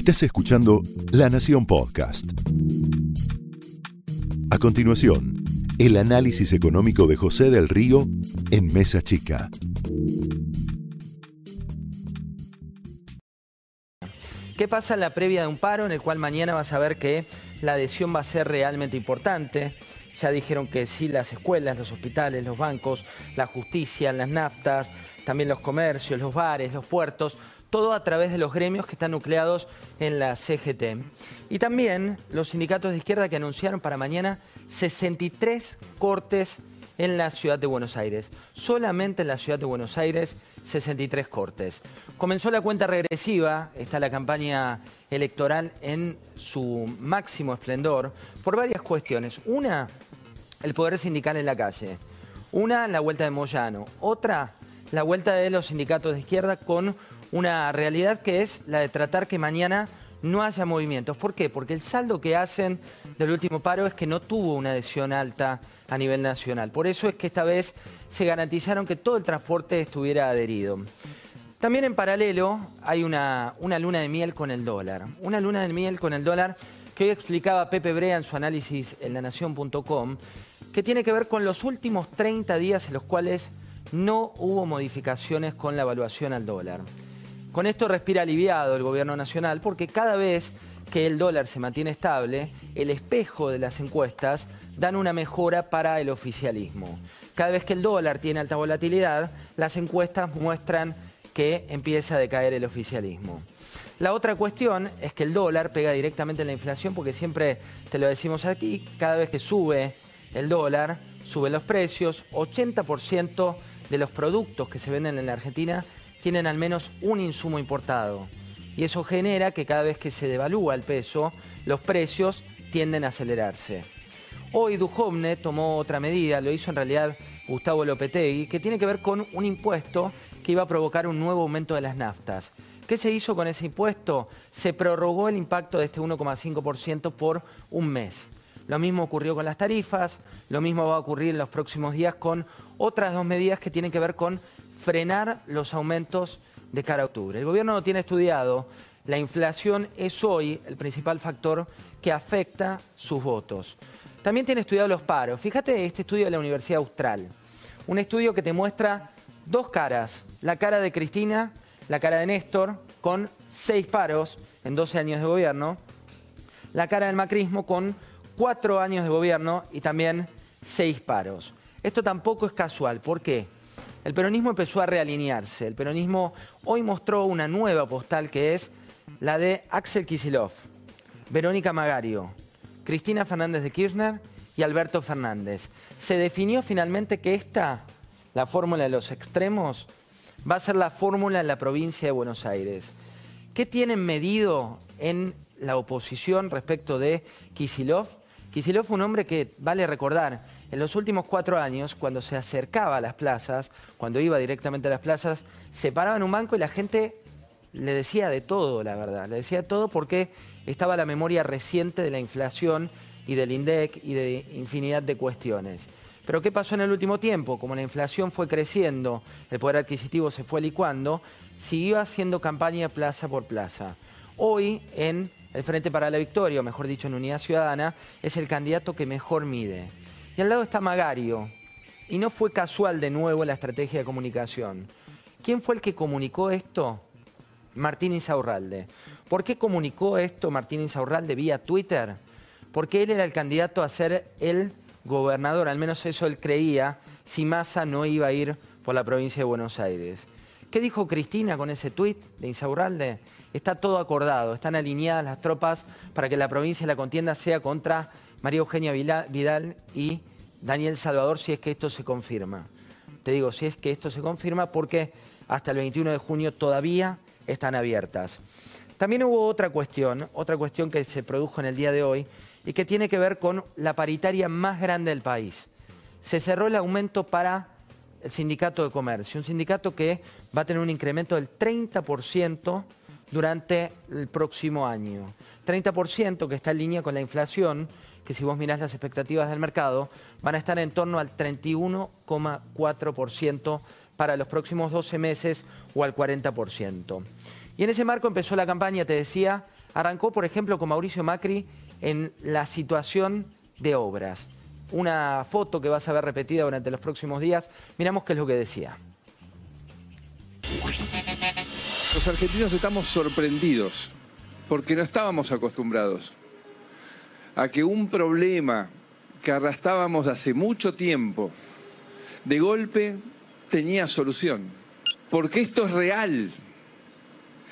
Estás escuchando La Nación Podcast. A continuación, el análisis económico de José del Río en Mesa Chica. ¿Qué pasa en la previa de un paro en el cual mañana vas a ver que la adhesión va a ser realmente importante? Ya dijeron que sí las escuelas, los hospitales, los bancos, la justicia, las naftas, también los comercios, los bares, los puertos, todo a través de los gremios que están nucleados en la CGT. Y también los sindicatos de izquierda que anunciaron para mañana 63 cortes en la ciudad de Buenos Aires. Solamente en la ciudad de Buenos Aires, 63 cortes. Comenzó la cuenta regresiva, está la campaña electoral en su máximo esplendor, por varias cuestiones. Una, el poder sindical en la calle. Una, la vuelta de Moyano. Otra, la vuelta de los sindicatos de izquierda con una realidad que es la de tratar que mañana no haya movimientos. ¿Por qué? Porque el saldo que hacen del último paro es que no tuvo una adhesión alta a nivel nacional. Por eso es que esta vez se garantizaron que todo el transporte estuviera adherido. También en paralelo hay una, una luna de miel con el dólar. Una luna de miel con el dólar que hoy explicaba Pepe Brea en su análisis en lanación.com, que tiene que ver con los últimos 30 días en los cuales no hubo modificaciones con la evaluación al dólar. Con esto respira aliviado el gobierno nacional porque cada vez que el dólar se mantiene estable, el espejo de las encuestas dan una mejora para el oficialismo. Cada vez que el dólar tiene alta volatilidad, las encuestas muestran que empieza a decaer el oficialismo. La otra cuestión es que el dólar pega directamente en la inflación porque siempre te lo decimos aquí, cada vez que sube el dólar, suben los precios, 80% de los productos que se venden en la Argentina tienen al menos un insumo importado. Y eso genera que cada vez que se devalúa el peso, los precios tienden a acelerarse. Hoy Dujovne tomó otra medida, lo hizo en realidad Gustavo Lopetegui, que tiene que ver con un impuesto que iba a provocar un nuevo aumento de las naftas. ¿Qué se hizo con ese impuesto? Se prorrogó el impacto de este 1,5% por un mes. Lo mismo ocurrió con las tarifas, lo mismo va a ocurrir en los próximos días con otras dos medidas que tienen que ver con frenar los aumentos de cara a octubre. El gobierno no tiene estudiado, la inflación es hoy el principal factor que afecta sus votos. También tiene estudiado los paros. Fíjate este estudio de la Universidad Austral. Un estudio que te muestra dos caras. La cara de Cristina, la cara de Néstor, con seis paros en 12 años de gobierno. La cara del macrismo con cuatro años de gobierno y también seis paros. Esto tampoco es casual. ¿Por qué? El peronismo empezó a realinearse. El peronismo hoy mostró una nueva postal que es la de Axel Kisilov, Verónica Magario, Cristina Fernández de Kirchner y Alberto Fernández. Se definió finalmente que esta, la fórmula de los extremos, va a ser la fórmula en la provincia de Buenos Aires. ¿Qué tienen medido en la oposición respecto de Kisilov? Kisilov fue un hombre que, vale recordar, en los últimos cuatro años, cuando se acercaba a las plazas, cuando iba directamente a las plazas, se paraba en un banco y la gente le decía de todo, la verdad. Le decía de todo porque estaba la memoria reciente de la inflación y del INDEC y de infinidad de cuestiones. Pero ¿qué pasó en el último tiempo? Como la inflación fue creciendo, el poder adquisitivo se fue licuando, siguió haciendo campaña plaza por plaza. Hoy en el Frente para la Victoria, o mejor dicho en Unidad Ciudadana, es el candidato que mejor mide. Y al lado está Magario. Y no fue casual de nuevo la estrategia de comunicación. ¿Quién fue el que comunicó esto? Martín Insaurralde. ¿Por qué comunicó esto Martín Insaurralde vía Twitter? Porque él era el candidato a ser el gobernador, al menos eso él creía, si Massa no iba a ir por la provincia de Buenos Aires. ¿Qué dijo Cristina con ese tuit de Insaurralde? Está todo acordado, están alineadas las tropas para que la provincia de la contienda sea contra María Eugenia Vidal y Daniel Salvador si es que esto se confirma. Te digo, si es que esto se confirma porque hasta el 21 de junio todavía están abiertas. También hubo otra cuestión, otra cuestión que se produjo en el día de hoy y que tiene que ver con la paritaria más grande del país. Se cerró el aumento para el sindicato de comercio, un sindicato que va a tener un incremento del 30% durante el próximo año. 30% que está en línea con la inflación, que si vos mirás las expectativas del mercado, van a estar en torno al 31,4% para los próximos 12 meses o al 40%. Y en ese marco empezó la campaña, te decía, arrancó, por ejemplo, con Mauricio Macri en la situación de obras. Una foto que vas a ver repetida durante los próximos días. Miramos qué es lo que decía. Los argentinos estamos sorprendidos porque no estábamos acostumbrados a que un problema que arrastrábamos hace mucho tiempo, de golpe tenía solución. Porque esto es real.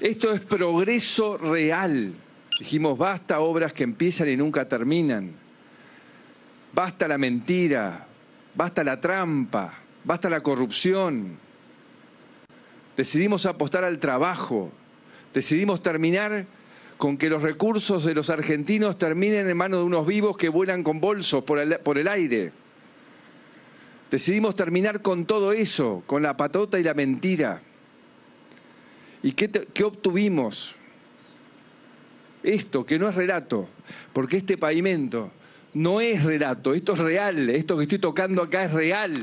Esto es progreso real. Dijimos, basta obras que empiezan y nunca terminan. Basta la mentira, basta la trampa, basta la corrupción. Decidimos apostar al trabajo. Decidimos terminar con que los recursos de los argentinos terminen en manos de unos vivos que vuelan con bolsos por el, aire. Decidimos terminar con todo eso, con la patota y la mentira. ¿Y qué, obtuvimos? Esto, que no es relato, porque este pavimento no es relato, esto es real, esto que estoy tocando acá es real.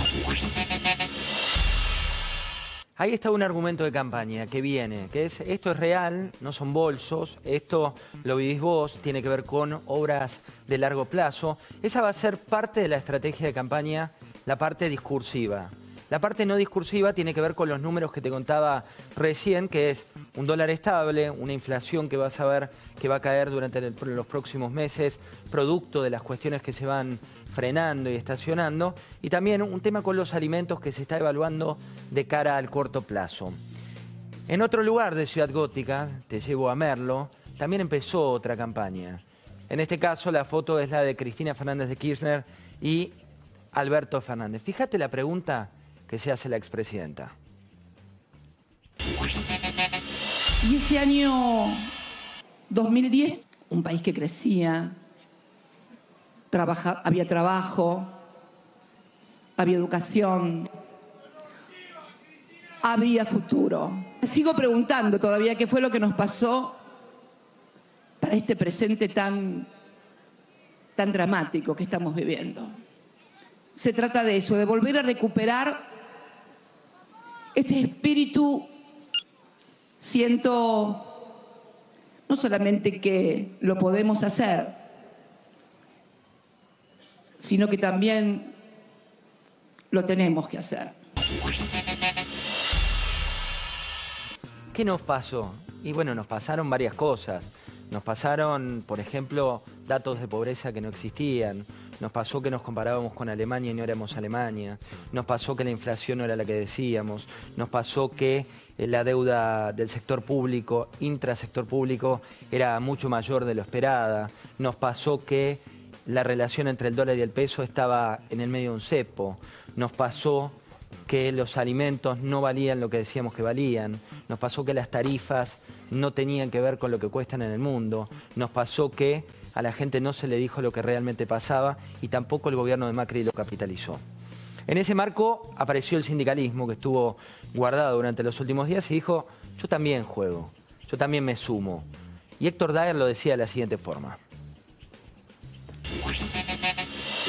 Ahí está un argumento de campaña que viene, que es esto es real, no son bolsos, esto lo vivís vos, tiene que ver con obras de largo plazo. Esa va a ser parte de la estrategia de campaña, la parte discursiva. La parte no discursiva tiene que ver con los números que te contaba recién, que es un dólar estable, una inflación que vas a ver que va a caer durante los próximos meses, producto de las cuestiones que se van frenando y estacionando, y también un tema con los alimentos que se está evaluando de cara al corto plazo. En otro lugar de Ciudad Gótica, te llevo a Merlo, también empezó otra campaña. En este caso la foto es la de Cristina Fernández de Kirchner y Alberto Fernández. Fíjate la pregunta que se hace la expresidenta. Y ese año 2010, un país que crecía, había trabajo, había educación, había futuro. Sigo preguntando todavía qué fue lo que nos pasó para este presente tan, tan dramático que estamos viviendo. Se trata de eso, de volver a recuperar ese espíritu, siento no solamente que lo podemos hacer, sino que también lo tenemos que hacer. ¿Qué nos pasó? Y bueno, nos pasaron varias cosas. Nos pasaron, por ejemplo, datos de pobreza que no existían. Nos pasó que nos comparábamos con Alemania y no éramos Alemania. Nos pasó que la inflación no era la que decíamos. Nos pasó que eh, la deuda del sector público, intrasector público, era mucho mayor de lo esperada. Nos pasó que la relación entre el dólar y el peso estaba en el medio de un cepo. Nos pasó que los alimentos no valían lo que decíamos que valían. Nos pasó que las tarifas no tenían que ver con lo que cuestan en el mundo. Nos pasó que a la gente no se le dijo lo que realmente pasaba y tampoco el gobierno de Macri lo capitalizó. En ese marco apareció el sindicalismo que estuvo guardado durante los últimos días y dijo, yo también juego, yo también me sumo. Y Héctor Daer lo decía de la siguiente forma.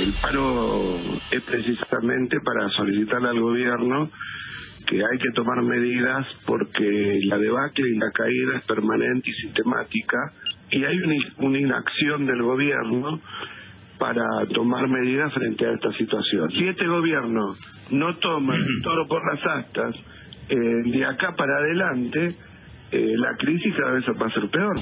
El paro es precisamente para solicitarle al gobierno que hay que tomar medidas porque la debacle y la caída es permanente y sistemática y hay una, inacción del gobierno para tomar medidas frente a esta situación. Si este gobierno no toma el toro por las astas, eh, de acá para adelante, eh, la crisis cada vez va a ser peor.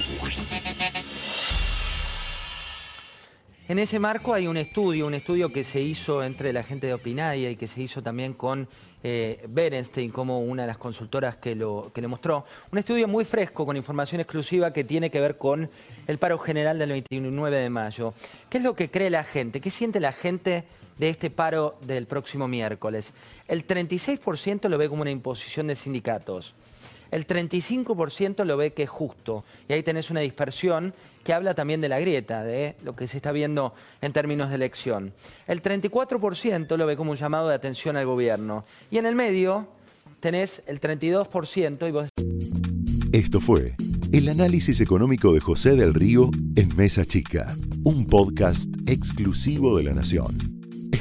En ese marco hay un estudio, un estudio que se hizo entre la gente de Opinaia y que se hizo también con eh, Berenstein como una de las consultoras que lo, que le mostró. Un estudio muy fresco con información exclusiva que tiene que ver con el paro general del 29 de mayo. ¿Qué es lo que cree la gente? ¿Qué siente la gente de este paro del próximo miércoles? El 36% lo ve como una imposición de sindicatos el 35% lo ve que es justo. Y ahí tenés una dispersión que habla también de la grieta, de lo que se está viendo en términos de elección. El 34% lo ve como un llamado de atención al gobierno. Y en el medio tenés el 32% y vos... Esto fue el análisis económico de José del Río en Mesa Chica, un podcast exclusivo de La Nación.